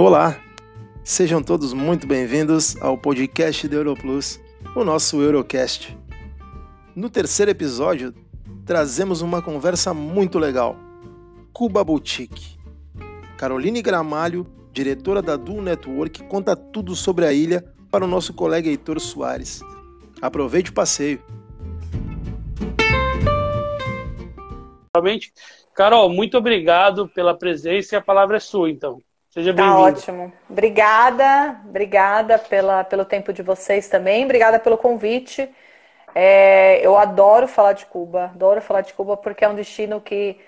Olá, sejam todos muito bem-vindos ao podcast do Europlus, o nosso Eurocast. No terceiro episódio, trazemos uma conversa muito legal. Cuba Boutique. Caroline Gramalho, diretora da Dual Network, conta tudo sobre a ilha para o nosso colega Heitor Soares. Aproveite o passeio. Carol, muito obrigado pela presença e a palavra é sua, então. Seja tá bem-vindo. Tá ótimo. Obrigada, obrigada pela, pelo tempo de vocês também, obrigada pelo convite. É, eu adoro falar de Cuba, adoro falar de Cuba porque é um destino que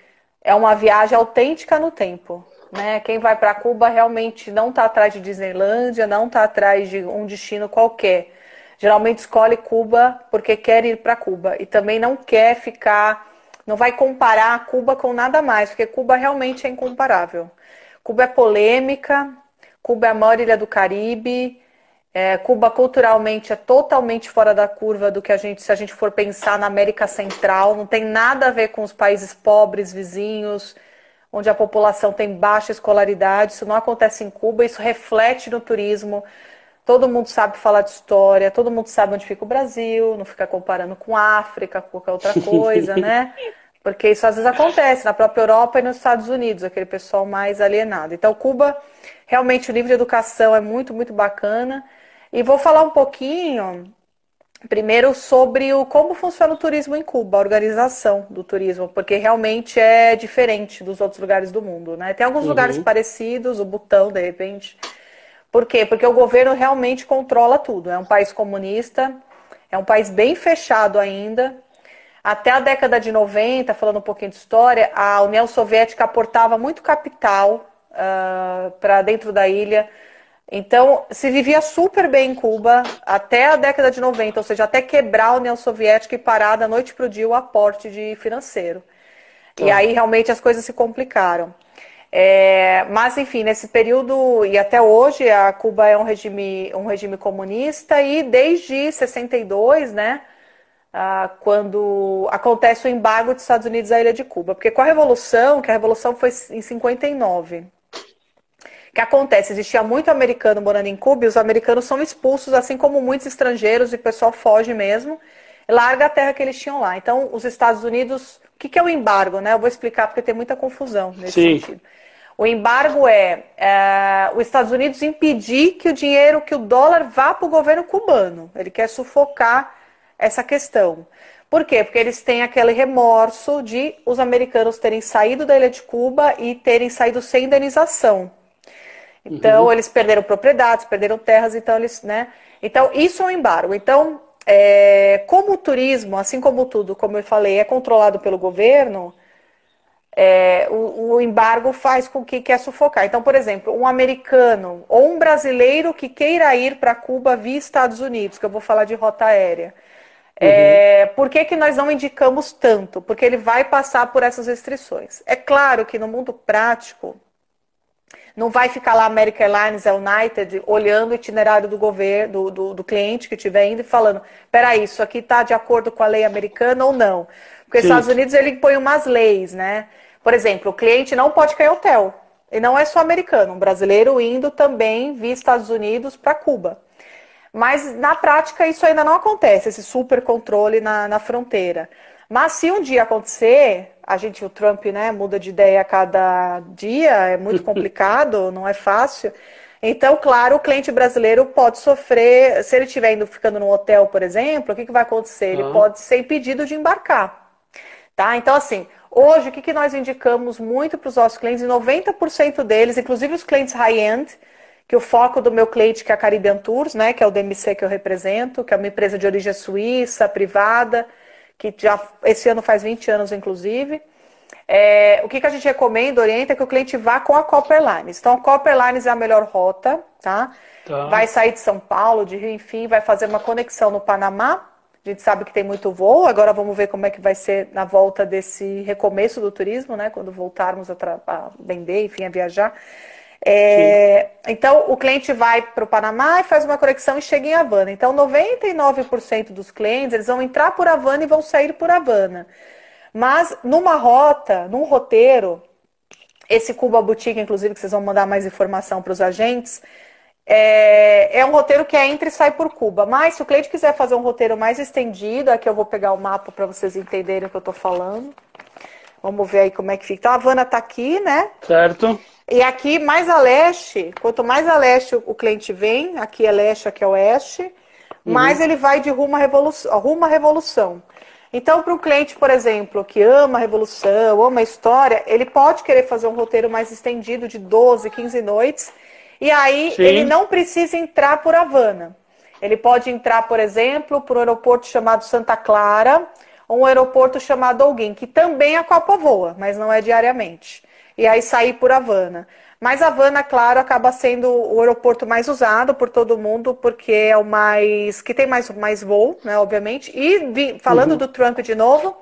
é uma viagem autêntica no tempo. Né? Quem vai para Cuba realmente não está atrás de Disneylândia, não está atrás de um destino qualquer. Geralmente escolhe Cuba porque quer ir para Cuba e também não quer ficar, não vai comparar Cuba com nada mais, porque Cuba realmente é incomparável. Cuba é polêmica, Cuba é a maior ilha do Caribe, é, Cuba culturalmente é totalmente fora da curva do que a gente, se a gente for pensar na América Central, não tem nada a ver com os países pobres, vizinhos, onde a população tem baixa escolaridade. Isso não acontece em Cuba, isso reflete no turismo. Todo mundo sabe falar de história, todo mundo sabe onde fica o Brasil, não fica comparando com África, com qualquer outra coisa, né? Porque isso às vezes acontece na própria Europa e nos Estados Unidos, aquele pessoal mais alienado. Então, Cuba, realmente o nível de educação é muito, muito bacana. E vou falar um pouquinho, primeiro, sobre o, como funciona o turismo em Cuba, a organização do turismo, porque realmente é diferente dos outros lugares do mundo. Né? Tem alguns uhum. lugares parecidos, o Butão, de repente. Por quê? Porque o governo realmente controla tudo. É um país comunista, é um país bem fechado ainda. Até a década de 90, falando um pouquinho de história, a União Soviética aportava muito capital uh, para dentro da ilha. Então, se vivia super bem em Cuba até a década de 90, ou seja, até quebrar a União Soviética e parar da noite para o dia o aporte de financeiro. E aí realmente as coisas se complicaram. É, mas, enfim, nesse período e até hoje, a Cuba é um regime, um regime comunista e desde 62, né, ah, quando acontece o embargo dos Estados Unidos à ilha de Cuba. Porque com a Revolução, que a Revolução foi em 59, que acontece? Existia muito americano morando em Cuba e os americanos são expulsos, assim como muitos estrangeiros, e o pessoal foge mesmo, larga a terra que eles tinham lá. Então, os Estados Unidos. O que, que é o embargo? Né? Eu vou explicar porque tem muita confusão nesse Sim. sentido. O embargo é, é os Estados Unidos impedir que o dinheiro, que o dólar vá para o governo cubano. Ele quer sufocar essa questão. Por quê? Porque eles têm aquele remorso de os americanos terem saído da ilha de Cuba e terem saído sem indenização. Então, uhum. eles perderam propriedades, perderam terras, então eles, né? Então, isso é um embargo. Então, é, como o turismo, assim como tudo, como eu falei, é controlado pelo governo, é, o, o, embargo faz com que quer sufocar. Então, por exemplo, um americano ou um brasileiro que queira ir para Cuba via Estados Unidos, que eu vou falar de rota aérea. É, uhum. É, por que, que nós não indicamos tanto? Porque ele vai passar por essas restrições. É claro que no mundo prático, não vai ficar lá American Airlines, United, olhando o itinerário do governo, do, do, do cliente que estiver indo e falando: peraí, isso aqui está de acordo com a lei americana ou não? Porque os Estados Unidos ele põe umas leis, né? Por exemplo, o cliente não pode cair em hotel. E não é só americano, um brasileiro indo também via Estados Unidos para Cuba. Mas na prática isso ainda não acontece, esse super controle na, na fronteira. Mas se um dia acontecer, a gente, o Trump, né, muda de ideia a cada dia, é muito complicado, não é fácil. Então, claro, o cliente brasileiro pode sofrer, se ele estiver indo ficando no hotel, por exemplo, o que, que vai acontecer? Ele ah. pode ser impedido de embarcar. Tá? Então, assim, hoje, o que, que nós indicamos muito para os nossos clientes, 90% deles, inclusive os clientes high-end, que o foco do meu cliente, que é a Caribbean Tours, né, que é o DMC que eu represento, que é uma empresa de origem suíça, privada, que já esse ano faz 20 anos, inclusive. É, o que, que a gente recomenda, orienta, é que o cliente vá com a Copper Airlines. Então, a Copper Airlines é a melhor rota, tá? tá? Vai sair de São Paulo, de Rio, enfim, vai fazer uma conexão no Panamá. A gente sabe que tem muito voo, agora vamos ver como é que vai ser na volta desse recomeço do turismo, né? Quando voltarmos a, a vender, enfim, a viajar. É, então, o cliente vai para o Panamá e faz uma conexão e chega em Havana. Então, 99% dos clientes eles vão entrar por Havana e vão sair por Havana. Mas numa rota, num roteiro, esse Cuba Boutique, inclusive, que vocês vão mandar mais informação para os agentes, é, é, um roteiro que é entra e sai por Cuba. Mas se o cliente quiser fazer um roteiro mais estendido, aqui eu vou pegar o mapa para vocês entenderem o que eu estou falando. Vamos ver aí como é que fica. Então a Havana está aqui, né? Certo. E aqui mais a leste, quanto mais a leste o cliente vem, aqui é leste, aqui é oeste, uhum. mais ele vai de rumo à revolução. Rumo à revolução. Então, para um cliente, por exemplo, que ama a revolução, ama a história, ele pode querer fazer um roteiro mais estendido de 12, 15 noites. E aí Sim. ele não precisa entrar por Havana. Ele pode entrar, por exemplo, por um aeroporto chamado Santa Clara, ou um aeroporto chamado Alguém, que também a Copa voa, mas não é diariamente. E aí sair por Havana. Mas Havana, claro, acaba sendo o aeroporto mais usado por todo mundo, porque é o mais. que tem mais, mais voo, né, obviamente. E falando uhum. do Trump de novo,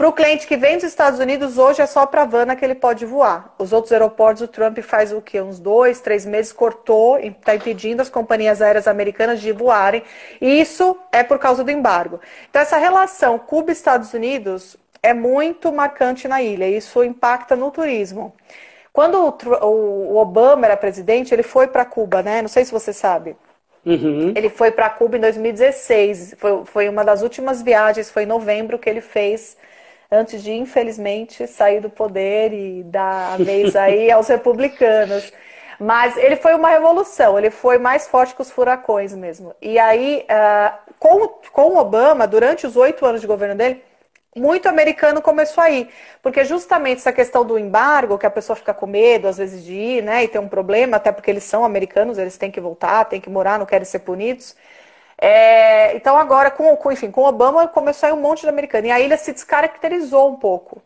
para o cliente que vem dos Estados Unidos, hoje é só para Havana que ele pode voar. Os outros aeroportos, o Trump faz o quê? Uns dois, três meses, cortou, está impedindo as companhias aéreas americanas de voarem. E isso é por causa do embargo. Então, essa relação Cuba-Estados Unidos é muito marcante na ilha. Isso impacta no turismo. Quando o, Obama era presidente, ele foi para Cuba, né? Não sei se você sabe. Uhum. Ele foi para Cuba em 2016. Foi, foi uma das últimas viagens, foi em novembro que ele fez, antes de, infelizmente, sair do poder e dar a vez aí aos republicanos. Mas ele foi uma revolução, ele foi mais forte que os furacões mesmo. E aí, uh, com, com o Obama, durante os oito anos de governo dele, muito americano começou a ir. Porque justamente essa questão do embargo, que a pessoa fica com medo, às vezes, de ir, né? E tem um problema, até porque eles são americanos, eles têm que voltar, têm que morar, não querem ser punidos. É, então agora, com, com, enfim, com Obama começou a ir um monte de americano. E a ilha se descaracterizou um pouco.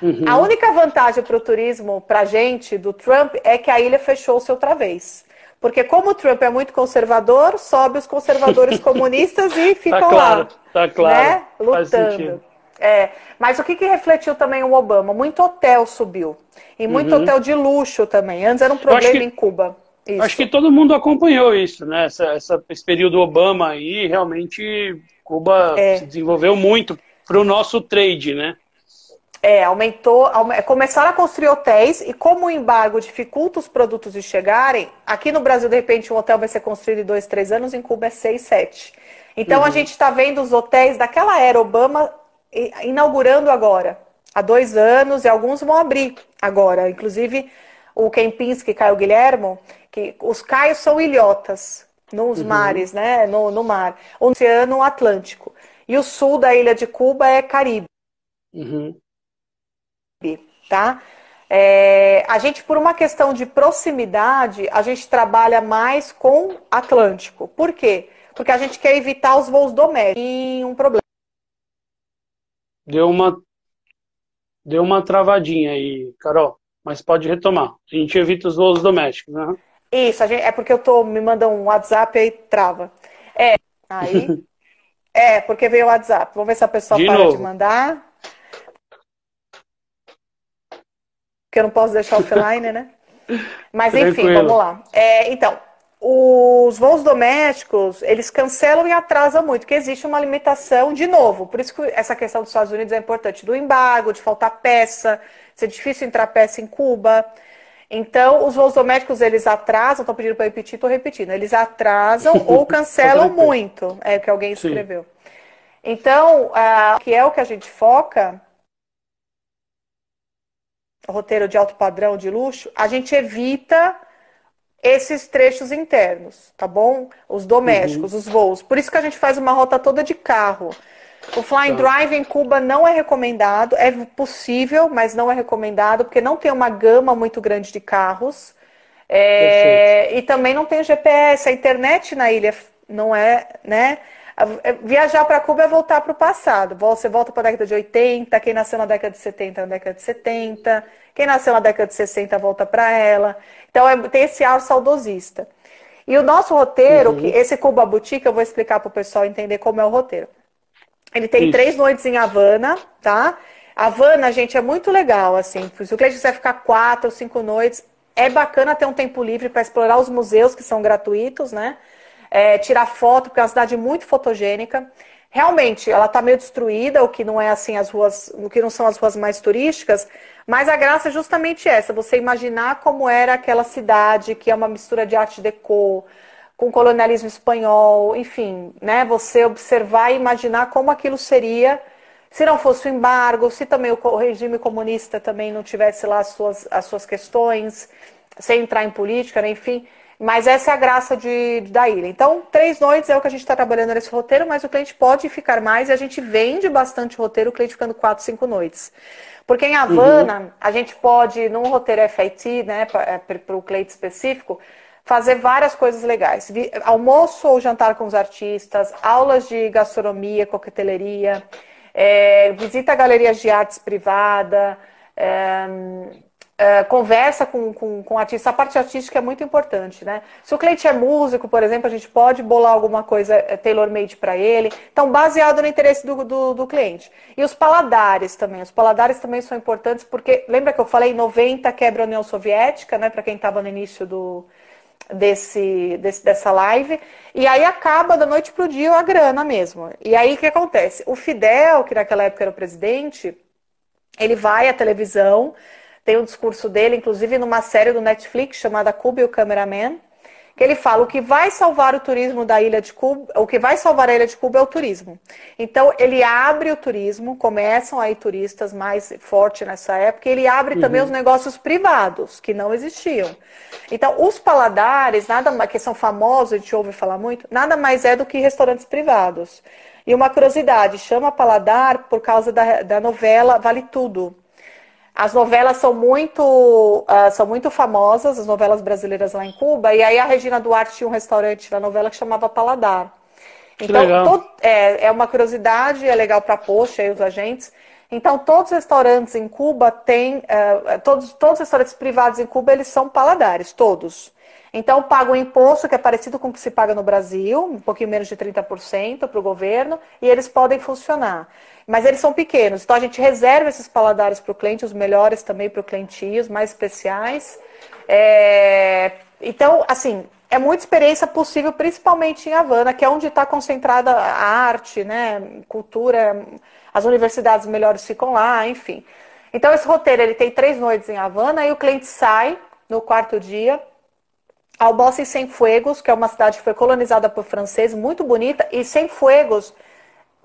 Uhum. A única vantagem para o turismo, para a gente, do Trump, é que a ilha fechou-se outra vez. Porque como o Trump é muito conservador, sobe os conservadores comunistas e tá ficam tá claro, lá. Tá claro, né? Lutando. É, mas o que, que refletiu também o Obama? Muito hotel subiu. E muito uhum. hotel de luxo também. Antes era um problema que, em Cuba. Isso. Acho que todo mundo acompanhou isso, né? Essa, essa esse período Obama aí, realmente Cuba é. se desenvolveu muito para o nosso trade, né? É, aumentou, começaram a construir hotéis e como o embargo dificulta os produtos de chegarem, aqui no Brasil, de repente, um hotel vai ser construído em dois, três anos, em Cuba é seis, sete. Então uhum. a gente está vendo os hotéis daquela era Obama inaugurando agora, há dois anos, e alguns vão abrir agora. Inclusive, o Kempinski, Caio Guilhermo, que os caios são ilhotas nos uhum. mares, né? No, no mar. O Oceano Atlântico. E o sul da ilha de Cuba é Caribe. Uhum. Tá? É, a gente, por uma questão de proximidade, a gente trabalha mais com Atlântico. Por quê? Porque a gente quer evitar os voos domésticos. E um problema. Deu uma deu uma travadinha aí, Carol, mas pode retomar. A gente evita os voos domésticos, né? Isso, gente, é porque eu tô me mandando um WhatsApp e trava. É, aí. é, porque veio o WhatsApp. Vamos ver se a pessoa de para novo. de mandar. Porque eu não posso deixar offline, né? Mas enfim, Tranquilo. vamos lá. É, então, os voos domésticos, eles cancelam e atrasam muito, porque existe uma limitação, de novo, por isso que essa questão dos Estados Unidos é importante, do embargo, de faltar peça, ser difícil entrar peça em Cuba. Então, os voos domésticos, eles atrasam, estou pedindo para repetir, estou repetindo, eles atrasam ou cancelam muito, é o que alguém escreveu. Sim. Então, uh, que é o que a gente foca, roteiro de alto padrão, de luxo, a gente evita esses trechos internos, tá bom? Os domésticos, uhum. os voos. Por isso que a gente faz uma rota toda de carro. O flying tá. drive em Cuba não é recomendado, é possível, mas não é recomendado, porque não tem uma gama muito grande de carros. É, e também não tem GPS, a internet na ilha não é, né? É, viajar para Cuba é voltar para o passado. Você volta para a década de 80, quem nasceu na década de 70 na década de 70, quem nasceu na década de 60 volta para ela. Então é, tem esse ar saudosista. E o nosso roteiro, uhum. que esse Cuba Boutique, eu vou explicar para o pessoal entender como é o roteiro. Ele tem Isso. três noites em Havana, tá? Havana, gente, é muito legal, assim. Se o cliente quiser ficar quatro ou cinco noites, é bacana ter um tempo livre para explorar os museus que são gratuitos, né? é, tirar foto, porque é uma cidade muito fotogênica. Realmente ela está meio destruída, o que não é assim as ruas, o que não são as ruas mais turísticas, mas a graça é justamente essa, você imaginar como era aquela cidade, que é uma mistura de arte deco, com colonialismo espanhol, enfim, né? Você observar e imaginar como aquilo seria se não fosse o embargo, se também o regime comunista também não tivesse lá as suas, as suas questões, sem entrar em política, né? enfim. Mas essa é a graça de, da ilha. Então, três noites é o que a gente está trabalhando nesse roteiro, mas o cliente pode ficar mais e a gente vende bastante roteiro, o cliente ficando quatro, cinco noites. Porque em Havana, uhum. a gente pode, num roteiro FIT, né, para é, o cliente específico, fazer várias coisas legais. Almoço ou jantar com os artistas, aulas de gastronomia, coqueteleria, é, visita a galerias de artes privada, é, é, conversa com, com, com artista. A parte artística é muito importante, né? Se o cliente é músico, por exemplo, a gente pode bolar alguma coisa é, tailor-made para ele. Então, baseado no interesse do, do, do, cliente. E os paladares também. Os paladares também são importantes porque, lembra que eu falei 90 quebra a União Soviética, né? Para quem estava no início do, desse, desse, dessa live. E aí acaba da noite para o dia a grana mesmo. E aí o que acontece? O Fidel, que naquela época era o presidente, ele vai à televisão tem um discurso dele, inclusive numa série do Netflix chamada Cuba e o Cameraman, que ele fala o que vai salvar o turismo da ilha de Cuba, o que vai salvar a ilha de Cuba é o turismo. Então ele abre o turismo, começam aí turistas mais forte nessa época, e ele abre uhum. também os negócios privados que não existiam. Então os paladares, nada mais que são famosos, a gente ouve falar muito, nada mais é do que restaurantes privados. E uma curiosidade, chama paladar por causa da, da novela Vale Tudo as novelas são muito, uh, são muito famosas, as novelas brasileiras lá em Cuba, e aí a Regina Duarte tinha um restaurante na novela que chamava Paladar. Então, todo, é, é uma curiosidade, é legal para post aí os agentes. Então, todos os restaurantes em Cuba têm, uh, todos, todos os restaurantes privados em Cuba, eles são paladares, todos. Então, pagam um imposto que é parecido com o que se paga no Brasil, um pouquinho menos de 30% para o governo, e eles podem funcionar. Mas eles são pequenos, então a gente reserva esses paladares para o cliente, os melhores também para o cliente, os mais especiais. É... Então, assim, é muita experiência possível, principalmente em Havana, que é onde está concentrada a arte, né, cultura, as universidades melhores ficam lá, enfim. Então, esse roteiro ele tem três noites em Havana e o cliente sai no quarto dia, almoça em Cienfuegos, que é uma cidade que foi colonizada por franceses, muito bonita, e Cienfuegos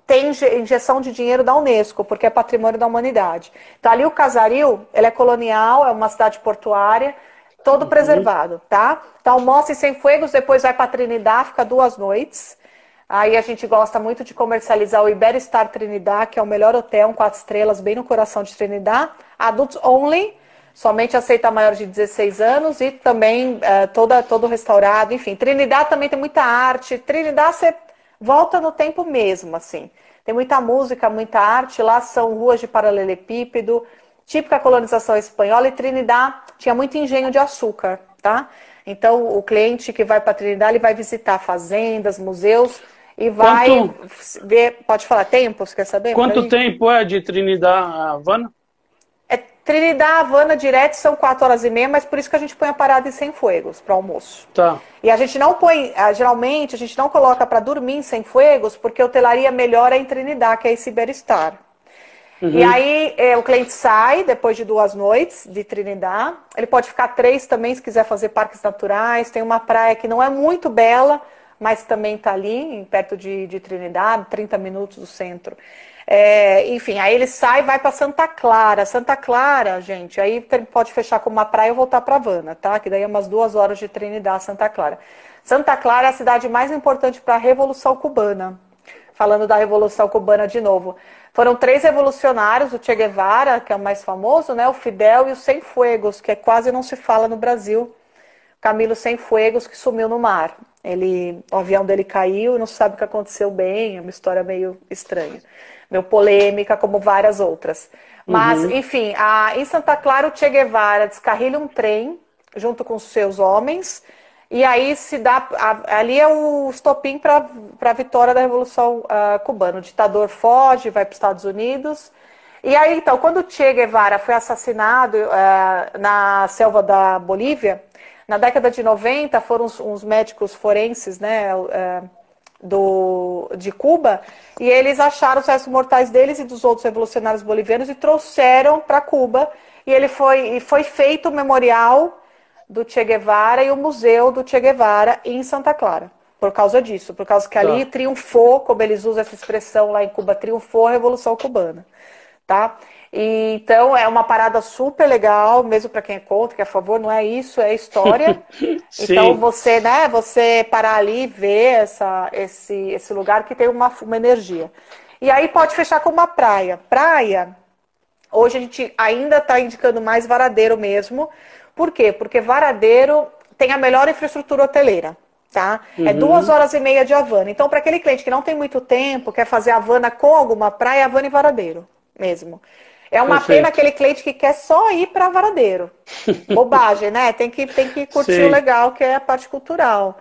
tem injeção de dinheiro da Unesco, porque é patrimônio da humanidade. Então, ali o Casaril, ele é colonial, é uma cidade portuária, todo uhum. preservado, tá? Então, almoça em Cienfuegos, depois vai para Trinidad, fica duas noites. Aí a gente gosta muito de comercializar o Iberistar Trinidad, que é o melhor hotel, um quatro estrelas, bem no coração de Trinidad. Adults only, somente aceita maiores de 16 anos e também uh, toda, todo restaurado, enfim. Trinidad também tem muita arte. Trinidad você volta no tempo mesmo, assim. Tem muita música, muita arte. Lá são ruas de paralelepípedo, típica colonização espanhola. E Trinidad tinha muito engenho de açúcar, tá? Então, o cliente que vai para Trinidad, ele vai visitar fazendas, museus e vai Quanto... ver. Pode falar tempo? Você quer saber? Quanto tempo é de Trinidad a Havana? Trinidad, Havana, direto são 4 horas e meia, mas por isso que a gente põe a parada em Sem Fuegos para almoço. Tá. E a gente não põe, ah, geralmente, a gente não coloca para dormir em Sem Fuegos, porque a hotelaria melhor é em Trinidad, que é esse Iberistar. Uhum. E aí é, o cliente sai depois de duas noites de Trinidad. Ele pode ficar três também se quiser fazer parques naturais. Tem uma praia que não é muito bela, mas também está ali, perto de, de Trinidad, 30 minutos do centro. É, enfim, aí ele sai e vai para Santa Clara. Santa Clara, gente, aí pode fechar com uma praia e voltar para Havana, tá? Que daí é umas duas horas de Trinidad, Santa Clara. Santa Clara é a cidade mais importante para a Revolução Cubana. Falando da Revolução Cubana de novo. Foram três revolucionários, o Che Guevara, que é o mais famoso, né? O Fidel e o Cienfuegos, que é quase não se fala no Brasil. Camilo Cienfuegos, que sumiu no mar. Ele, o avião dele caiu e não sabe o que aconteceu bem, é uma história meio estranha meio polêmica, como várias outras. Mas, uhum. enfim, a, em Santa Clara, o Che Guevara descarrilha um trem junto com seus homens, e aí se dá. A, ali é o estopim para a vitória da Revolução uh, Cubana. O ditador foge, vai para os Estados Unidos. E aí, então, quando o Che Guevara foi assassinado uh, na selva da Bolívia, na década de 90, foram uns, uns médicos forenses, né? Uh, do, de Cuba e eles acharam os restos mortais deles e dos outros revolucionários bolivianos e trouxeram para Cuba e ele foi, e foi feito o memorial do Che Guevara e o museu do Che Guevara em Santa Clara por causa disso, por causa que ali tá. triunfou, como eles usam essa expressão lá em Cuba, triunfou a Revolução Cubana, tá? E, então é uma parada super legal, mesmo para quem é contra, que é a favor, não é isso, é história. então você, né, você parar ali e ver essa, esse, esse lugar que tem uma, uma energia. E aí pode fechar com uma praia. Praia, hoje a gente ainda está indicando mais varadeiro mesmo. Por quê? Porque varadeiro tem a melhor infraestrutura hoteleira tá? É uhum. É duas horas e meia de Havana. Então, para aquele cliente que não tem muito tempo, quer fazer Havana com alguma praia, Havana e Varadeiro mesmo. É uma Perfeito. pena aquele cliente que quer só ir para Varadeiro. Bobagem, né? Tem que, tem que curtir Sim. o legal, que é a parte cultural.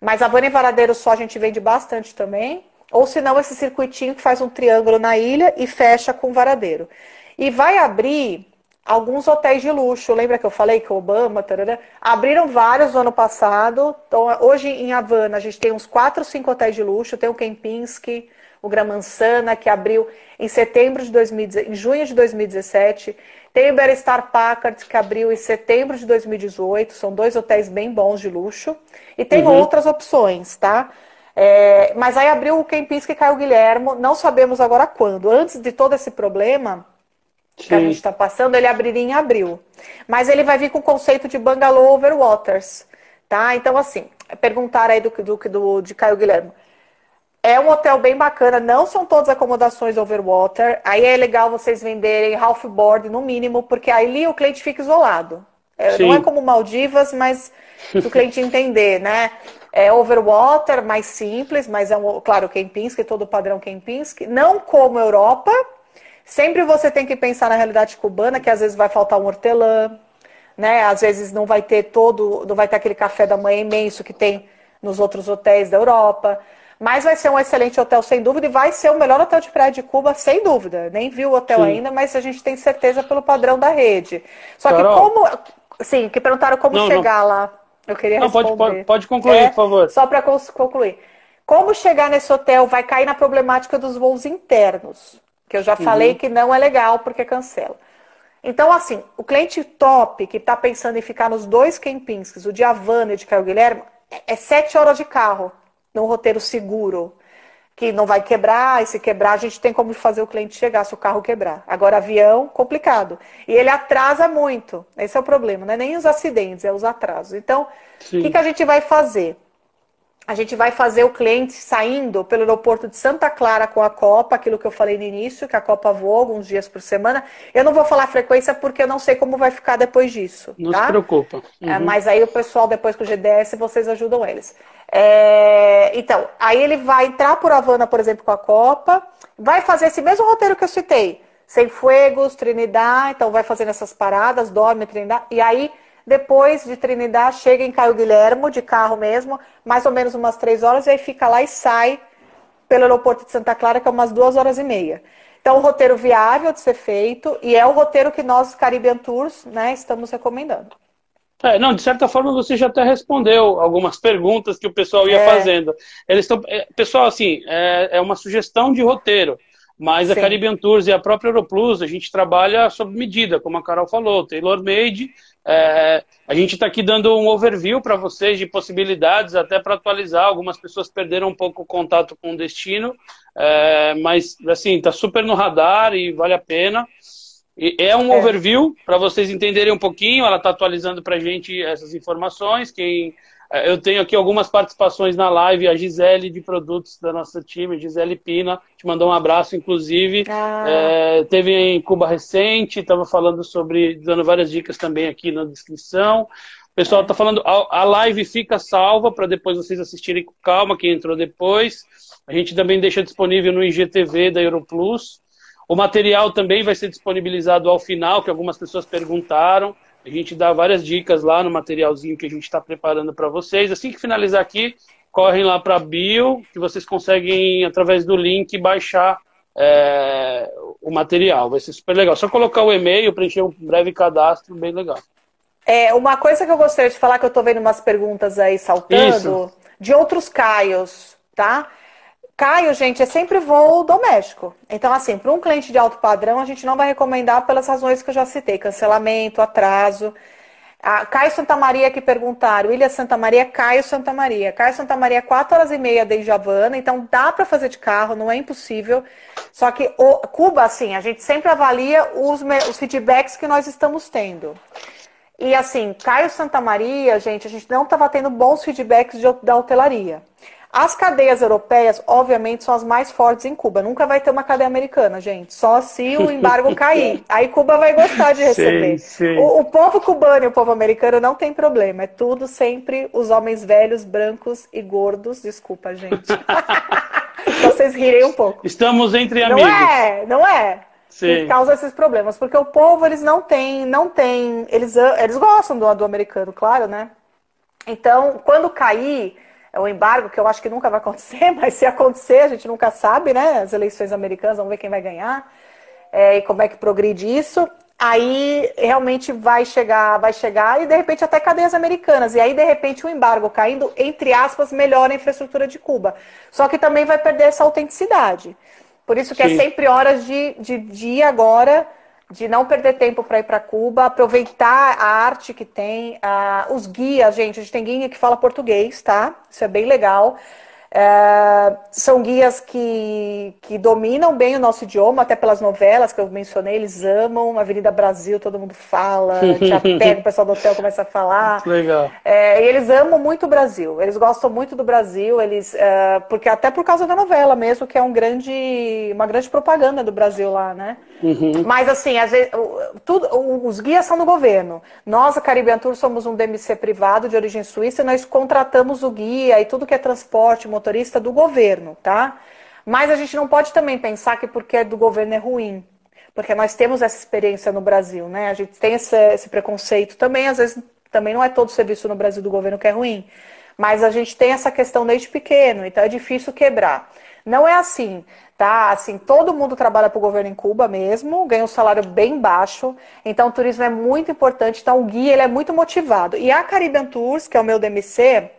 Mas Havana e Varadeiro só a gente vende bastante também. Ou se não, esse circuitinho que faz um triângulo na ilha e fecha com Varadeiro. E vai abrir alguns hotéis de luxo. Lembra que eu falei que o Obama tarará, abriram vários no ano passado. Então, hoje em Havana a gente tem uns 4 ou 5 hotéis de luxo. Tem o Kempinski, o Gramansana, que abriu em setembro de 2017, em junho de 2017. Tem o Berestar Packard, que abriu em setembro de 2018. São dois hotéis bem bons de luxo. E tem uhum. outras opções, tá? É, mas aí abriu o Kempinski e caiu o Guilhermo. Não sabemos agora quando. Antes de todo esse problema Sim. que a gente está passando, ele abriria em abril. Mas ele vai vir com o conceito de Bungalow Over Waters. Tá? Então, assim, perguntar aí do, do, do, de Caio Guilherme. É um hotel bem bacana, não são todas acomodações overwater. Aí é legal vocês venderem half board no mínimo, porque aí o cliente fica isolado. É, não é como Maldivas, mas se o cliente entender, né? É overwater, mais simples, mas é um, claro, Kempinski, todo padrão Kempinski. Não como Europa, Sempre você tem que pensar na realidade cubana, que às vezes vai faltar um hortelã, né? Às vezes não vai ter todo, não vai ter aquele café da manhã imenso que tem nos outros hotéis da Europa. Mas vai ser um excelente hotel, sem dúvida, e vai ser o melhor hotel de praia de Cuba, sem dúvida. Nem vi o hotel Sim. ainda, mas a gente tem certeza pelo padrão da rede. Só Carol. que como. Sim, que perguntaram como não, chegar não. lá. Eu queria não, responder. Pode, pode, pode concluir, é, por favor. Só para concluir. Como chegar nesse hotel vai cair na problemática dos voos internos que eu já uhum. falei que não é legal porque cancela. Então, assim, o cliente top que está pensando em ficar nos dois campings, o de Havana e de Caio Guilherme, é, é sete horas de carro num roteiro seguro, que não vai quebrar, e se quebrar, a gente tem como fazer o cliente chegar se o carro quebrar. Agora, avião, complicado. E ele atrasa muito. Esse é o problema, não é nem os acidentes, é os atrasos. Então, o que, que a gente vai fazer? A gente vai fazer o cliente saindo pelo aeroporto de Santa Clara com a Copa, aquilo que eu falei no início, que a Copa voa alguns dias por semana. Eu não vou falar frequência porque eu não sei como vai ficar depois disso. Não tá? se preocupa. É, uhum. É, mas aí o pessoal, depois com o GDS, vocês ajudam eles. É, então, aí ele vai entrar por Havana, por exemplo, com a Copa, vai fazer esse mesmo roteiro que eu citei. Sem Fuegos, Trinidad, então vai fazendo essas paradas, dorme Trinidad, e aí depois de Trinidad, chega em Caio Guilhermo, de carro mesmo, mais ou menos umas três horas, e aí fica lá e sai pelo aeroporto de Santa Clara, que é umas duas horas e meia. Então, o roteiro viável de ser feito, e é o roteiro que nós, Caribbean Tours, né, estamos recomendando. É, não, de certa forma você já até respondeu algumas perguntas que o pessoal ia é. fazendo. Eles estão, é, pessoal, assim, é, é uma sugestão de roteiro. Mas Sim. a Caribbean Tours e a própria Europlus, a gente trabalha sob medida, como a Carol falou, tailor-made. É, a gente está aqui dando um overview para vocês de possibilidades, até para atualizar. Algumas pessoas perderam um pouco o contato com o destino, é, mas assim, está super no radar e vale a pena. E é um é. overview para vocês entenderem um pouquinho. Ela está atualizando para a gente essas informações. Quem eu tenho aqui algumas participações na live, a Gisele de produtos da nossa time, Gisele Pina, te mandou um abraço, inclusive. Ah. É, teve em Cuba recente, estava falando sobre, dando várias dicas também aqui na descrição. O pessoal está é. falando, a, a live fica salva para depois vocês assistirem com calma, quem entrou depois. A gente também deixa disponível no IGTV da Europlus. O material também vai ser disponibilizado ao final, que algumas pessoas perguntaram. A gente dá várias dicas lá no materialzinho que a gente está preparando para vocês. Assim que finalizar aqui, correm lá para a bio, que vocês conseguem, através do link, baixar é, o material. Vai ser super legal. Só colocar o e-mail, preencher um breve cadastro, bem legal. É, uma coisa que eu gostaria de falar, que eu estou vendo umas perguntas aí saltando, Isso. de outros Caios, tá? Caio, gente, é sempre voo doméstico. Então, assim, para um cliente de alto padrão, a gente não vai recomendar pelas razões que eu já citei: cancelamento, atraso. A Caio Santa Maria que perguntaram, Ilha Santa Maria, Caio Santa Maria. Caio Santa Maria, 4 horas e meia desde Havana, então dá para fazer de carro, não é impossível. Só que o, Cuba, assim, a gente sempre avalia os, os feedbacks que nós estamos tendo. E assim, Caio Santa Maria, gente, a gente não estava tendo bons feedbacks de, da hotelaria. As cadeias europeias, obviamente, são as mais fortes em Cuba. Nunca vai ter uma cadeia americana, gente. Só se o embargo cair. Aí Cuba vai gostar de receber. Sim, sim. O, o, povo cubano e o povo americano não tem problema. É tudo sempre os homens velhos, brancos e gordos. Desculpa, gente. Só vocês rirem um pouco. Estamos entre amigos. Não é, não é. Sim. Que causa esses problemas. Porque o povo, eles não têm, não tem. Eles, eles gostam do, do americano, claro, né? Então, quando cair é o embargo, que eu acho que nunca vai acontecer, mas se acontecer, a gente nunca sabe, né? As eleições americanas, vamos ver quem vai ganhar é, e como é que progride isso. Aí realmente vai chegar, vai chegar e de repente até cadeias americanas. E aí, de repente, o embargo caindo, entre aspas, melhora a infraestrutura de Cuba. Só que também vai perder essa autenticidade. Por isso que é Sim. é sempre horas de, de, de ir agora de não perder tempo para ir para Cuba, aproveitar a arte que tem, os guias, gente, a gente tem guia que fala português, tá? Isso é bem legal. É, são guias que, que dominam bem o nosso idioma, até pelas novelas que eu mencionei, eles amam. Avenida Brasil, todo mundo fala, já pega o pessoal do hotel começa a falar. Legal. É, e eles amam muito o Brasil, eles gostam muito do Brasil, eles, é, porque até por causa da novela mesmo, que é um grande, uma grande propaganda do Brasil lá, né? Uhum. Mas assim, às vezes, tudo, os guias são do governo. Nós, a Caribbean Tour, somos um DMC privado de origem suíça e nós contratamos o guia e tudo que é transporte, motorista do governo, tá? Mas a gente não pode também pensar que porque é do governo é ruim. Porque nós temos essa experiência no Brasil, né? A gente tem esse, esse preconceito também, às vezes também não é todo serviço no Brasil do governo que é ruim. Mas a gente tem essa questão desde pequeno, então é difícil quebrar. Não é assim, tá? Assim, todo mundo trabalha para o governo em Cuba mesmo, ganha um salário bem baixo, então o turismo é muito importante, então o guia ele é muito motivado. E a Caribbean Tours, que é o meu DMC,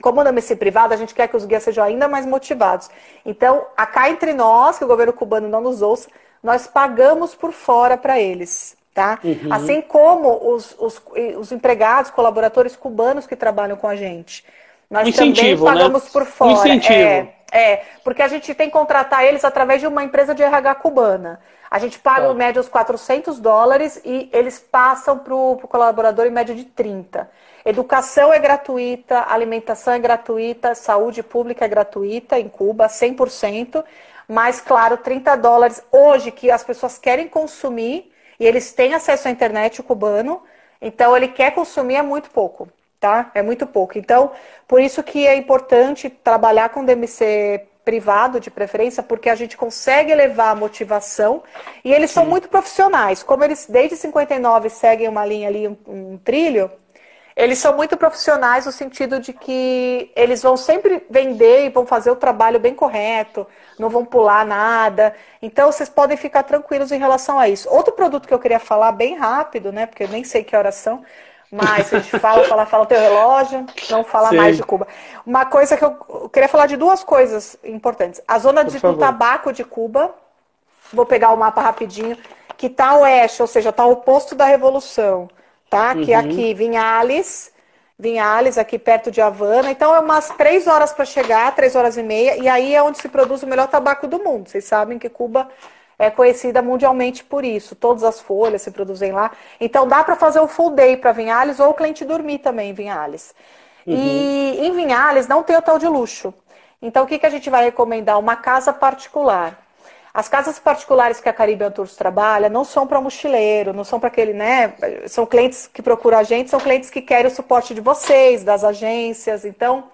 como DMC privado, a gente quer que os guias sejam ainda mais motivados. Então, cá entre nós, que o governo cubano não nos ouça, nós pagamos por fora para eles. Tá? Uhum. Assim como os, os, os empregados, colaboradores cubanos que trabalham com a gente. Nós também pagamos né? por fora. Um incentivo. É, é, porque a gente tem que contratar eles através de uma empresa de RH cubana. A gente paga, tá. em média, os 400 dólares e eles passam para o colaborador em média de 30. Educação é gratuita, alimentação é gratuita, saúde pública é gratuita em Cuba, 100%. Mas, claro, 30 dólares hoje que as pessoas querem consumir e eles têm acesso à internet, o cubano, então ele quer consumir é muito pouco tá? É muito pouco. Então, por isso que é importante trabalhar com DMC privado de preferência, porque a gente consegue elevar a motivação e eles Sim. são muito profissionais. Como eles desde 59 seguem uma linha ali, um, um trilho, eles são muito profissionais no sentido de que eles vão sempre vender e vão fazer o trabalho bem correto, não vão pular nada. Então vocês podem ficar tranquilos em relação a isso. Outro produto que eu queria falar bem rápido, né? Porque eu nem sei que horas são, mas a gente fala, fala, fala o teu relógio, não fala Sim. mais de Cuba. Uma coisa que eu queria falar de duas coisas importantes. A zona de, do tabaco de Cuba, vou pegar o mapa rapidinho, que está a oeste, ou seja, está ao oposto da Revolução, tá? Uhum. Que é aqui, Vinhales, Vinhales, aqui perto de Havana. Então é umas três horas para chegar, três horas e meia, e aí é onde se produz o melhor tabaco do mundo. Vocês sabem que Cuba é conhecida mundialmente por isso. Todas as folhas se produzem lá. Então dá para fazer o full day para Vinhales ou o cliente dormir também em Vinhales. Uhum. E em Vinhales não tem hotel de luxo. Então o que, que a gente vai recomendar? Uma casa particular. As casas particulares que a Caribbean Tours trabalha não são para mochileiro, não são para aquele, né? São clientes que procuram a gente, são clientes que querem o suporte de vocês, das agências. Então,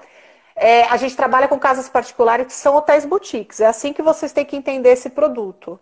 é, a gente trabalha com casas particulares que são hotéis boutiques. É assim que vocês têm que entender esse produto.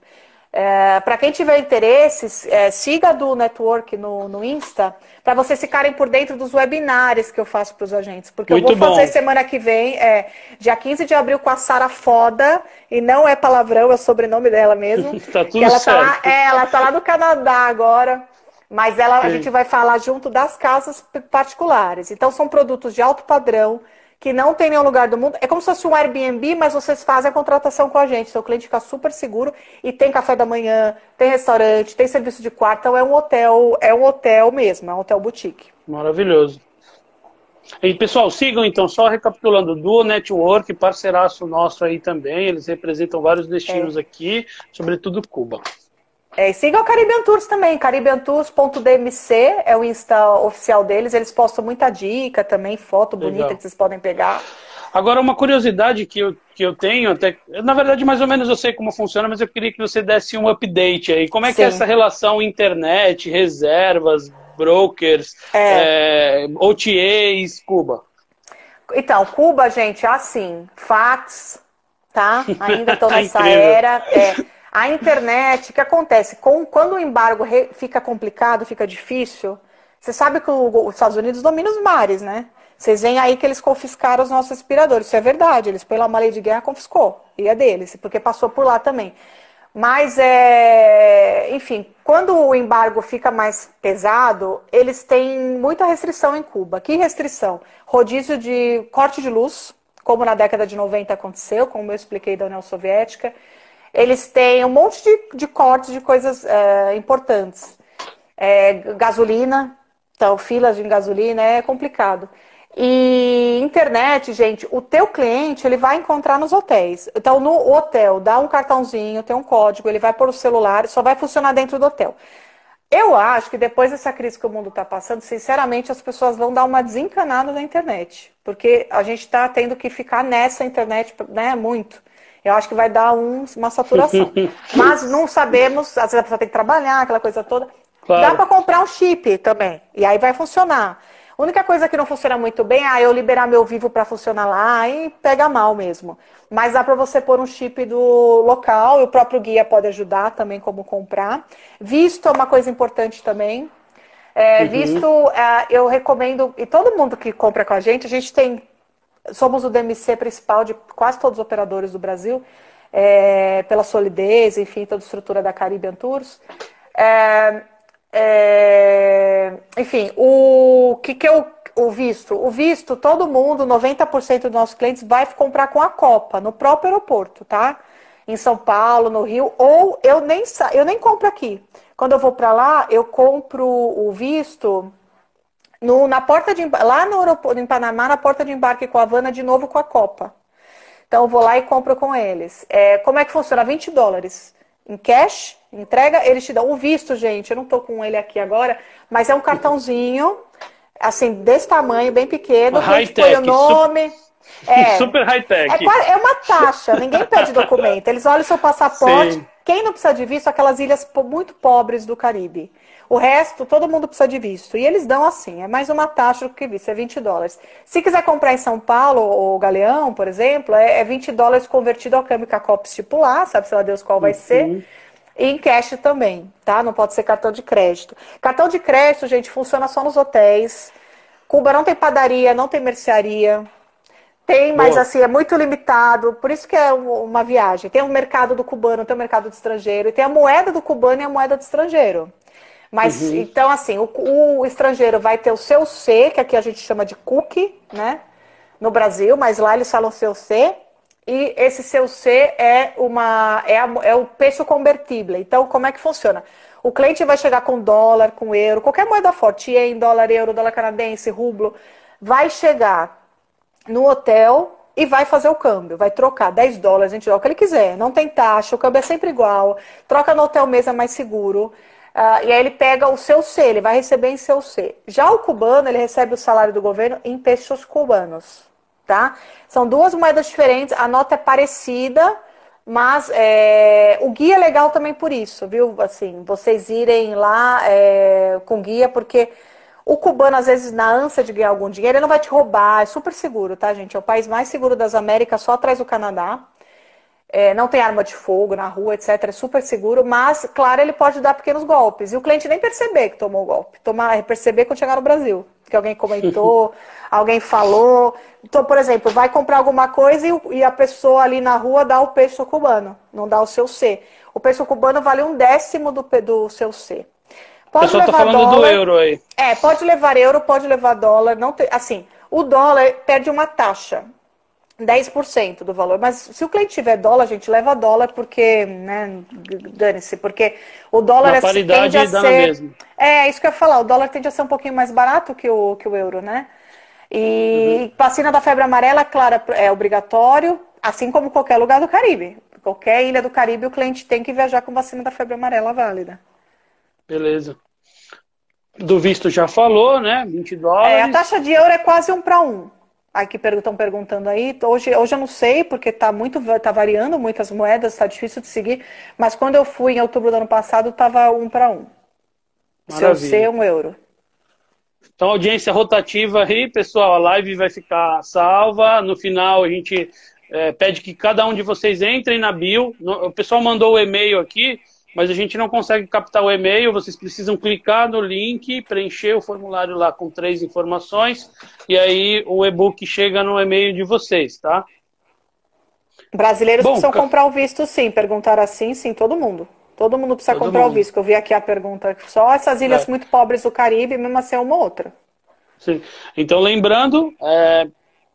É, para quem tiver interesse, é, siga do Network no, no Insta, para vocês ficarem por dentro dos webinários que eu faço para os agentes. Porque Muito eu vou fazer bom. semana que vem, é, dia 15 de abril, com a Sara Foda, e não é palavrão, é o sobrenome dela mesmo. tá tudo ela certo. Tá lá, é, ela tá lá no Canadá agora. Mas ela, a gente vai falar junto das casas particulares. Então, são produtos de alto padrão, que não tem nenhum lugar do mundo. É como se fosse um Airbnb, mas vocês fazem a contratação com a gente. Seu cliente fica super seguro e tem café da manhã, tem restaurante, tem serviço de quarto. Então é um hotel, é um hotel mesmo, é um hotel boutique. Maravilhoso. E pessoal, sigam então, só recapitulando, Duo Network, parceiraço nosso aí também, eles representam vários destinos é. aqui, sobretudo Cuba. É, siga o Caribbean Tours também, caribbeantours.dmc é o Insta oficial deles. Eles postam muita dica também, foto Legal. bonita que vocês podem pegar. Agora, uma curiosidade que eu, que eu tenho, até, na verdade, mais ou menos eu sei como funciona, mas eu queria que você desse um update aí. Como é Sim. que é essa relação internet, reservas, brokers, é. É, OTAs, Cuba? Então, Cuba, gente, assim, fax, tá? Ainda estou nessa era. É, a internet, o que acontece? Com, quando o embargo re, fica complicado, fica difícil, você sabe que o, os Estados Unidos domina os mares, né? Vocês veem aí que eles confiscaram os nossos respiradores. Isso é verdade. Eles, pela uma lei de guerra, confiscou. E é deles, porque passou por lá também. Mas, é, enfim, quando o embargo fica mais pesado, eles têm muita restrição em Cuba. Que restrição? Rodízio de corte de luz, como na década de 90 aconteceu, como eu expliquei da União Soviética. Eles têm um monte de, de cortes de coisas é, importantes. É, gasolina, então filas de gasolina é complicado. E internet, gente, o teu cliente ele vai encontrar nos hotéis. Então, no hotel, dá um cartãozinho, tem um código, ele vai pôr o celular, só vai funcionar dentro do hotel. Eu acho que depois dessa crise que o mundo está passando, sinceramente, as pessoas vão dar uma desencanada na internet. Porque a gente está tendo que ficar nessa internet né, muito eu acho que vai dar um, uma saturação. Mas não sabemos, às vezes a pessoa tem que trabalhar, aquela coisa toda. Claro. Dá para comprar um chip também, e aí vai funcionar. A única coisa que não funciona muito bem é ah, eu liberar meu vivo para funcionar lá e pega mal mesmo. Mas dá para você pôr um chip do local, e o próprio guia pode ajudar também como comprar. Visto é uma coisa importante também. É, uhum. Visto, é, eu recomendo, e todo mundo que compra com a gente, a gente tem somos o DMC principal de quase todos os operadores do Brasil, é, pela solidez, enfim, toda a estrutura da Caribbean Tours. É, é, enfim, o que, que eu o visto? O visto, todo mundo, 90% dos nossos clientes vai comprar com a Copa, no próprio aeroporto, tá? Em São Paulo, no Rio, ou eu nem, eu nem compro aqui. Quando eu vou para lá, eu compro o visto no, na porta de lá no aeroporto, em Panamá, na porta de embarque com a Havana, de novo com a Copa. Então eu vou lá e compro com eles. É, como é que funciona? 20 dólares em cash, entrega, eles te dão o visto, gente. Eu não tô com ele aqui agora, mas é um cartãozinho, assim, desse tamanho, bem pequeno, que a gente põe o nome. É, super high-tech. É, é, uma taxa, ninguém pede documento. Eles olham o seu passaporte. Sim. Quem não precisa de visto? Aquelas ilhas muito pobres do Caribe. O resto, todo mundo precisa de visto. E eles dão assim, é mais uma taxa do que visto, é 20 dólares. Se quiser comprar em São Paulo, ou Galeão, por exemplo, é 20 é dólares convertido ao câmbio que a COP estipular, sabe se lá Deus qual vai uhum. ser. E em cash também, tá? Não pode ser cartão de crédito. Cartão de crédito, gente, funciona só nos hotéis. Cuba não tem padaria, não tem mercearia. Tem, mas Boa. assim, é muito limitado. Por isso que é uma viagem. Tem o mercado do cubano, tem o mercado do estrangeiro. E tem a moeda do cubano e a moeda do estrangeiro. Mas, uhum. então, assim, o, o, estrangeiro vai ter o seu C, que aqui a gente chama de cookie, né? No Brasil, mas lá eles falam seu C. E esse seu C é, uma, é, a, é o peso convertível. Então, como é que funciona? O cliente vai chegar com dólar, com euro, qualquer moeda forte, em dólar, euro, dólar canadense, rublo, vai chegar no hotel e vai fazer o câmbio, vai trocar 10 dólares, a gente dá o que ele quiser, não tem taxa, o câmbio é sempre igual, troca no hotel mesmo é mais seguro. Uh, e aí ele pega o seu C, ele vai receber em seu C. Já o cubano, ele recebe o salário do governo em pesos cubanos, tá? São duas moedas diferentes, a nota é parecida, mas é, o guia é legal também por isso, viu? Assim, vocês irem lá é, com guia, porque o cubano, às vezes, na ânsia de ganhar algum dinheiro, ele não vai te roubar, é super seguro, tá, gente? É o país mais seguro das Américas, só atrás do Canadá é, não tem arma de fogo na rua, etc. É super seguro, mas, claro, ele pode dar pequenos golpes. E o cliente nem perceber que tomou o golpe. Tomar, perceber quando chegar no Brasil. Que alguém comentou, alguém falou. Então, por exemplo, vai comprar alguma coisa e, e, a pessoa ali na rua dá o peso cubano, não dá o seu C. O peso cubano vale um décimo do, do seu C. Pode levar tá falando dólar, do euro aí. É, pode levar euro, pode levar dólar. Não tem, assim, o dólar perde uma taxa. 10% do valor. Mas se o cliente tiver dólar, a gente leva dólar porque, né, dane-se, porque o dólar é, tende a ser... Mesmo. É, isso que eu ia falar, o dólar tende a ser um pouquinho mais barato que o, que o euro, né? E uhum. vacina da febre amarela, claro, é obrigatório, assim como qualquer lugar do Caribe. Qualquer ilha do Caribe, o cliente tem que viajar com vacina da febre amarela válida. Beleza. Do visto já falou, né? 20 dólares. É, a taxa de euro é quase um para um. Aqui estão perguntando aí. Hoje, hoje eu não sei, porque está muito, tá variando muitas moedas, está difícil de seguir. Mas quando eu fui em outubro do ano passado, estava um para um. Maravilha. Seu C, um euro. Então, audiência rotativa aí, pessoal. A live vai ficar salva. No final, a gente é, pede que cada um de vocês entrem na bio. O pessoal mandou o e-mail aqui mas a gente não consegue captar o e-mail. Vocês precisam clicar no link, preencher o formulário lá com três informações e aí o e-book chega no e-mail de vocês, tá? Brasileiros Bom, precisam comprar o visto, sim. Perguntar assim, sim, todo mundo. Todo mundo precisa todo comprar mundo. o visto. Eu vi aqui a pergunta. Só essas ilhas é. muito pobres do Caribe, mesmo assim é uma outra. Sim. Então, lembrando, é,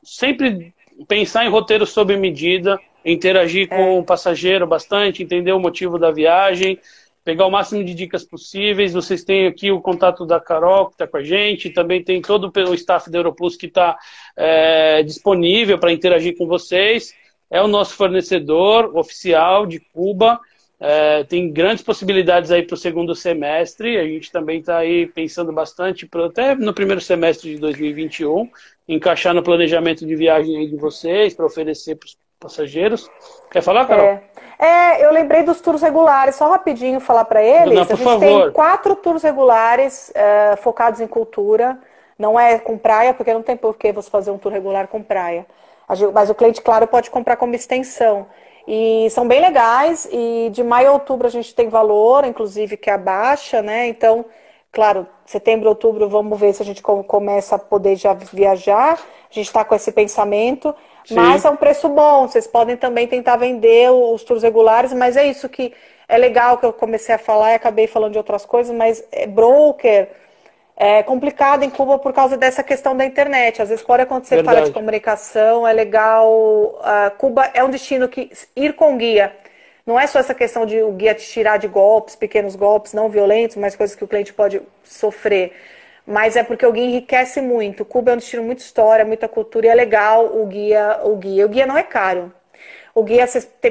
sempre pensar em roteiro sob medida interagir com é. o passageiro bastante, entender o motivo da viagem, pegar o máximo de dicas possíveis. Vocês têm aqui o contato da Carol, que está com a gente, também tem todo o staff da Europlus que está é, disponível para interagir com vocês. É o nosso fornecedor oficial de Cuba. É, tem grandes possibilidades aí para o segundo semestre. A gente também está aí pensando bastante, pro, até no primeiro semestre de 2021, encaixar no planejamento de viagem aí de vocês, para oferecer para os passageiros. Quer falar, Carol? É. é. eu lembrei dos tours regulares, só rapidinho falar para eles. Dona, a gente favor. tem quatro tours regulares uh, focados em cultura. Não é com praia, porque não tem por que você fazer um tour regular com praia. Mas o cliente, claro, pode comprar como extensão. E são bem legais. E de maio a outubro a gente tem valor, inclusive, que abaixa, né? Então, claro, setembro, outubro, vamos ver se a gente começa a poder já viajar. A gente está com esse pensamento. Sim. Mas é um preço bom. Vocês podem também tentar vender os tours regulares, mas é isso que é legal que eu comecei a falar e acabei falando de outras coisas, mas é broker é complicado em Cuba por causa dessa questão da internet. Às vezes pode acontecer Verdade. falha de comunicação, é legal. Uh, Cuba é um destino que ir com guia. Não é só essa questão de o guia te tirar de golpes, pequenos golpes não violentos, mas coisas que o cliente pode sofrer mas é porque o guia enriquece muito. Cuba é um destino muito história, muita cultura e é legal o guia, o guia. O guia não é caro. O guia,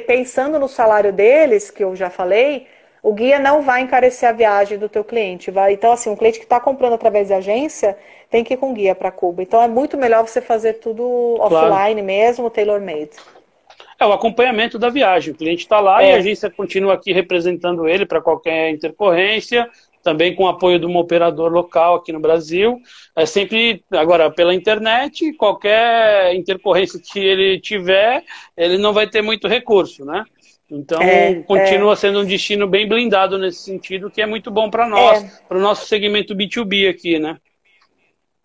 pensando no salário deles, que eu já falei, o guia não vai encarecer a viagem do teu cliente. Vai, então, assim, um cliente que está comprando através de agência tem que ir com guia para Cuba. Então, é muito melhor você fazer tudo claro. offline mesmo, tailor-made. É o acompanhamento da viagem. O cliente está lá é. e a agência continua aqui representando ele para qualquer intercorrência também com o apoio de um operador local aqui no Brasil. É sempre, agora, pela internet, qualquer intercorrência que ele tiver, ele não vai ter muito recurso, né? Então, é, continua é. sendo um destino bem blindado nesse sentido, que é muito bom para nós, é. para o nosso segmento B2B aqui, né?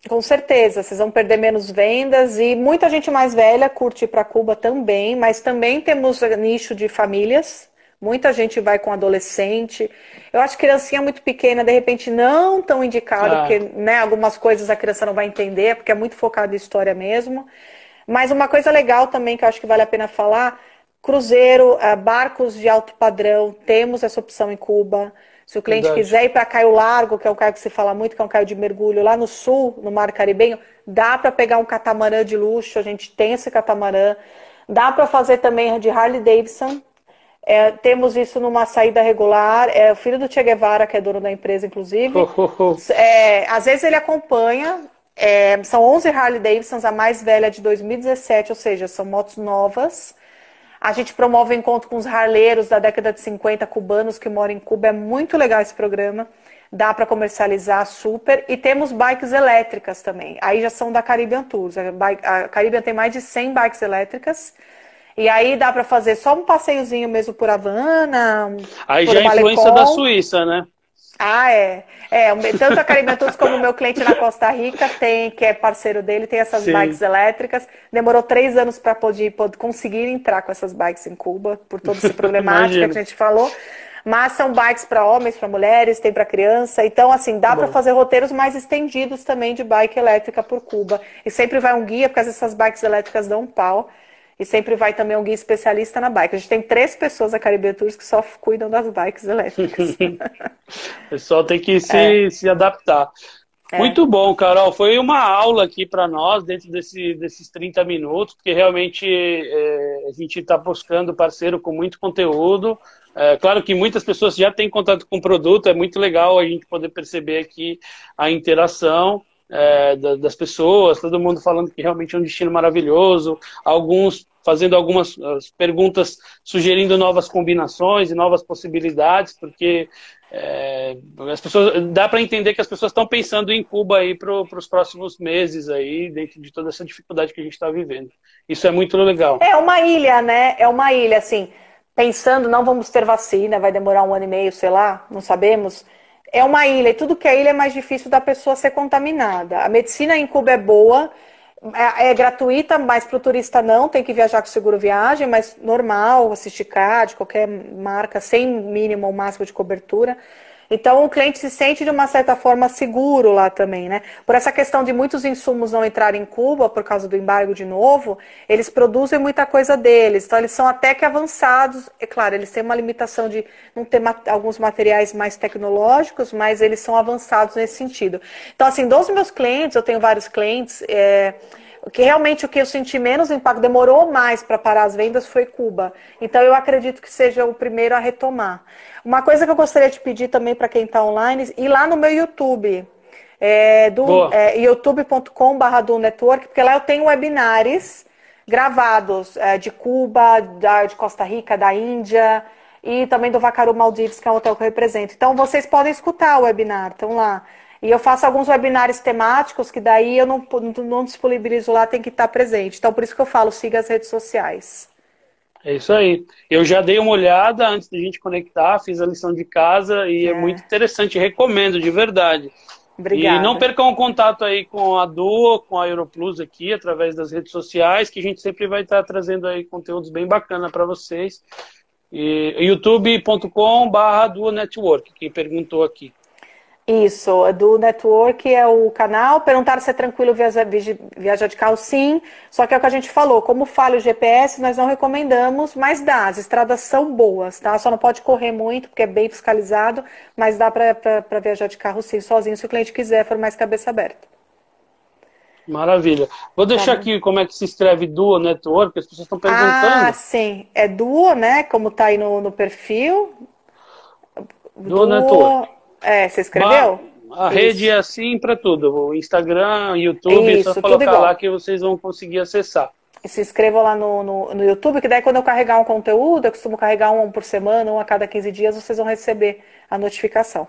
Com certeza, vocês vão perder menos vendas e muita gente mais velha curte ir para Cuba também, mas também temos nicho de famílias, Muita gente vai com adolescente. Eu acho que criancinha muito pequena, de repente, não tão indicado, ah. porque né, algumas coisas a criança não vai entender, porque é muito focado em história mesmo. Mas uma coisa legal também que eu acho que vale a pena falar: cruzeiro, eh, barcos de alto padrão, temos essa opção em Cuba. Se o cliente Verdade. quiser ir para Caio Largo, que é um caio que se fala muito, que é um caio de mergulho lá no sul, no Mar Caribenho, dá para pegar um catamarã de luxo, a gente tem esse catamarã. Dá para fazer também de Harley Davidson, é, temos isso numa saída regular. É o filho do Che Guevara, que é dono da empresa, inclusive. É, às vezes ele acompanha. É, são 11 Harley Davidsons, a mais velha de 2017, ou seja, são motos novas. A gente promove encontro com os harleiros da década de 50 cubanos que moram em Cuba. É muito legal esse programa. Dá para comercializar super. E temos bikes elétricas também. Aí já são da Caribbean Tours. A Caribbean tem mais de 100 bikes elétricas. E aí dá para fazer só um passeiozinho mesmo por Havana. Aí já é influência da Suíça, né? Ah, é. É, tanto a Caribentus como o meu cliente na Costa Rica tem, que é parceiro dele, tem essas Sim. bikes elétricas. Demorou três anos para poder, poder conseguir entrar com essas bikes em Cuba, por toda essa problemática que a gente falou. Mas são bikes para homens, para mulheres, tem para criança. Então, assim, dá para fazer roteiros mais estendidos também de bike elétrica por Cuba. E sempre vai um guia, porque essas bikes elétricas dão um pau. E sempre vai também um guia especialista na bike. A gente tem três pessoas da Caribe Tours que só cuidam das bikes elétricas. o pessoal tem que se, é. se adaptar. É. Muito bom, Carol. Foi uma aula aqui para nós dentro desse, desses 30 minutos, porque realmente é, a gente está buscando parceiro com muito conteúdo. É, claro que muitas pessoas já têm contato com o produto, é muito legal a gente poder perceber aqui a interação é, das pessoas, todo mundo falando que realmente é um destino maravilhoso, alguns fazendo algumas perguntas sugerindo novas combinações e novas possibilidades, porque é, as pessoas dá para entender que as pessoas estão pensando em Cuba aí para os próximos meses aí, dentro de toda essa dificuldade que a gente está vivendo. Isso é muito legal. É uma ilha, né? É uma ilha, assim, pensando, não vamos ter vacina, vai demorar um ano e meio, sei lá, não sabemos. É uma ilha, e tudo que é ilha é mais difícil da pessoa ser contaminada. A medicina em Cuba é boa, é, é gratuita, mas para o turista não, tem que viajar com seguro viagem, mas normal, assistir CAD, qualquer marca, sem mínimo ou máximo de cobertura. Então, o cliente se sente de uma certa forma seguro lá também, né? Por essa questão de muitos insumos não entrarem em Cuba por causa do embargo de novo, eles produzem muita coisa deles. Então, eles são até que avançados. É claro, eles têm uma limitação de não ter alguns materiais mais tecnológicos, mas eles são avançados nesse sentido. Então, assim, dos meus clientes, eu tenho vários clientes. É, que realmente o que eu senti menos impacto, demorou mais para parar as vendas foi Cuba. Então eu acredito que seja o primeiro a retomar. Uma coisa que eu gostaria de pedir também para quem está online, ir lá no meu YouTube. É, do é, youtube.com.br do network, porque lá eu tenho webinars gravados é, de Cuba, da, de Costa Rica, da Índia e também do Vacaru Maldives, que é o hotel que eu represento. Então vocês podem escutar o webinar, estão lá. E eu faço alguns webinários temáticos que daí eu não, não disponibilizo lá, tem que estar presente. Então, por isso que eu falo, siga as redes sociais. É isso aí. Eu já dei uma olhada antes da gente conectar, fiz a lição de casa e é, é muito interessante, recomendo de verdade. Obrigada. E não percam o contato aí com a Duo, com a Europlus aqui, através das redes sociais, que a gente sempre vai estar trazendo aí conteúdos bem bacana para vocês. youtube.com/barra Duo Network, quem perguntou aqui. Isso, do network é o canal. Perguntaram se é tranquilo viajar, viajar de carro, sim. Só que é o que a gente falou, como falha o GPS, nós não recomendamos, mas dá. As estradas são boas, tá? Só não pode correr muito, porque é bem fiscalizado, mas dá para viajar de carro sim, sozinho, se o cliente quiser, for mais cabeça aberta. Maravilha. Vou deixar tá aqui como é que se escreve Duo Network, as pessoas estão perguntando. Ah, sim. É Duo, né? Como tá aí no, no perfil. Duo, Duo Network. É, você escreveu? A Isso. rede é assim para tudo. O Instagram, YouTube, Isso, é só colocar lá que vocês vão conseguir acessar. E se inscrevam lá no, no, no, YouTube, que daí quando eu carregar um conteúdo, eu costumo carregar um por semana, um a cada 15 dias, vocês vão receber a notificação.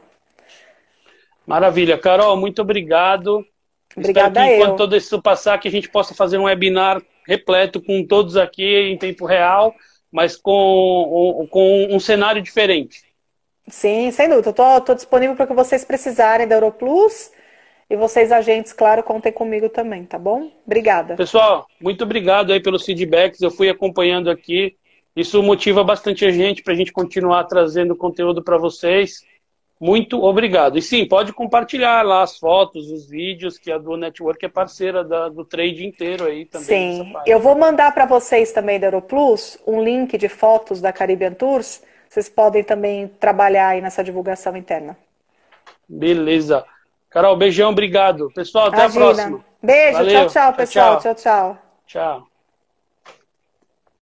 Maravilha. Carol, muito obrigado. Obrigada Espero que enquanto todo isso passar, que a gente possa fazer um webinar repleto com todos aqui em tempo real, mas com, com um cenário diferente. Sim, sem dúvida. Estou disponível para o que vocês precisarem da Europlus. E vocês, agentes, claro, contem comigo também, tá bom? Obrigada. Pessoal, muito obrigado aí pelos feedbacks. Eu fui acompanhando aqui. Isso motiva bastante a gente para a gente continuar trazendo conteúdo para vocês. Muito obrigado. E sim, pode compartilhar lá as fotos, os vídeos, que a Duo Network é parceira da, do trade inteiro aí também. Sim, eu vou mandar para vocês também da Europlus um link de fotos da Caribbean Tours vocês podem também trabalhar aí nessa divulgação interna. Beleza. Carol, beijão, obrigado. Pessoal, até Imagina. a próxima. Beijo, Valeu. tchau, tchau, pessoal. Tchau, tchau. Tchau. tchau.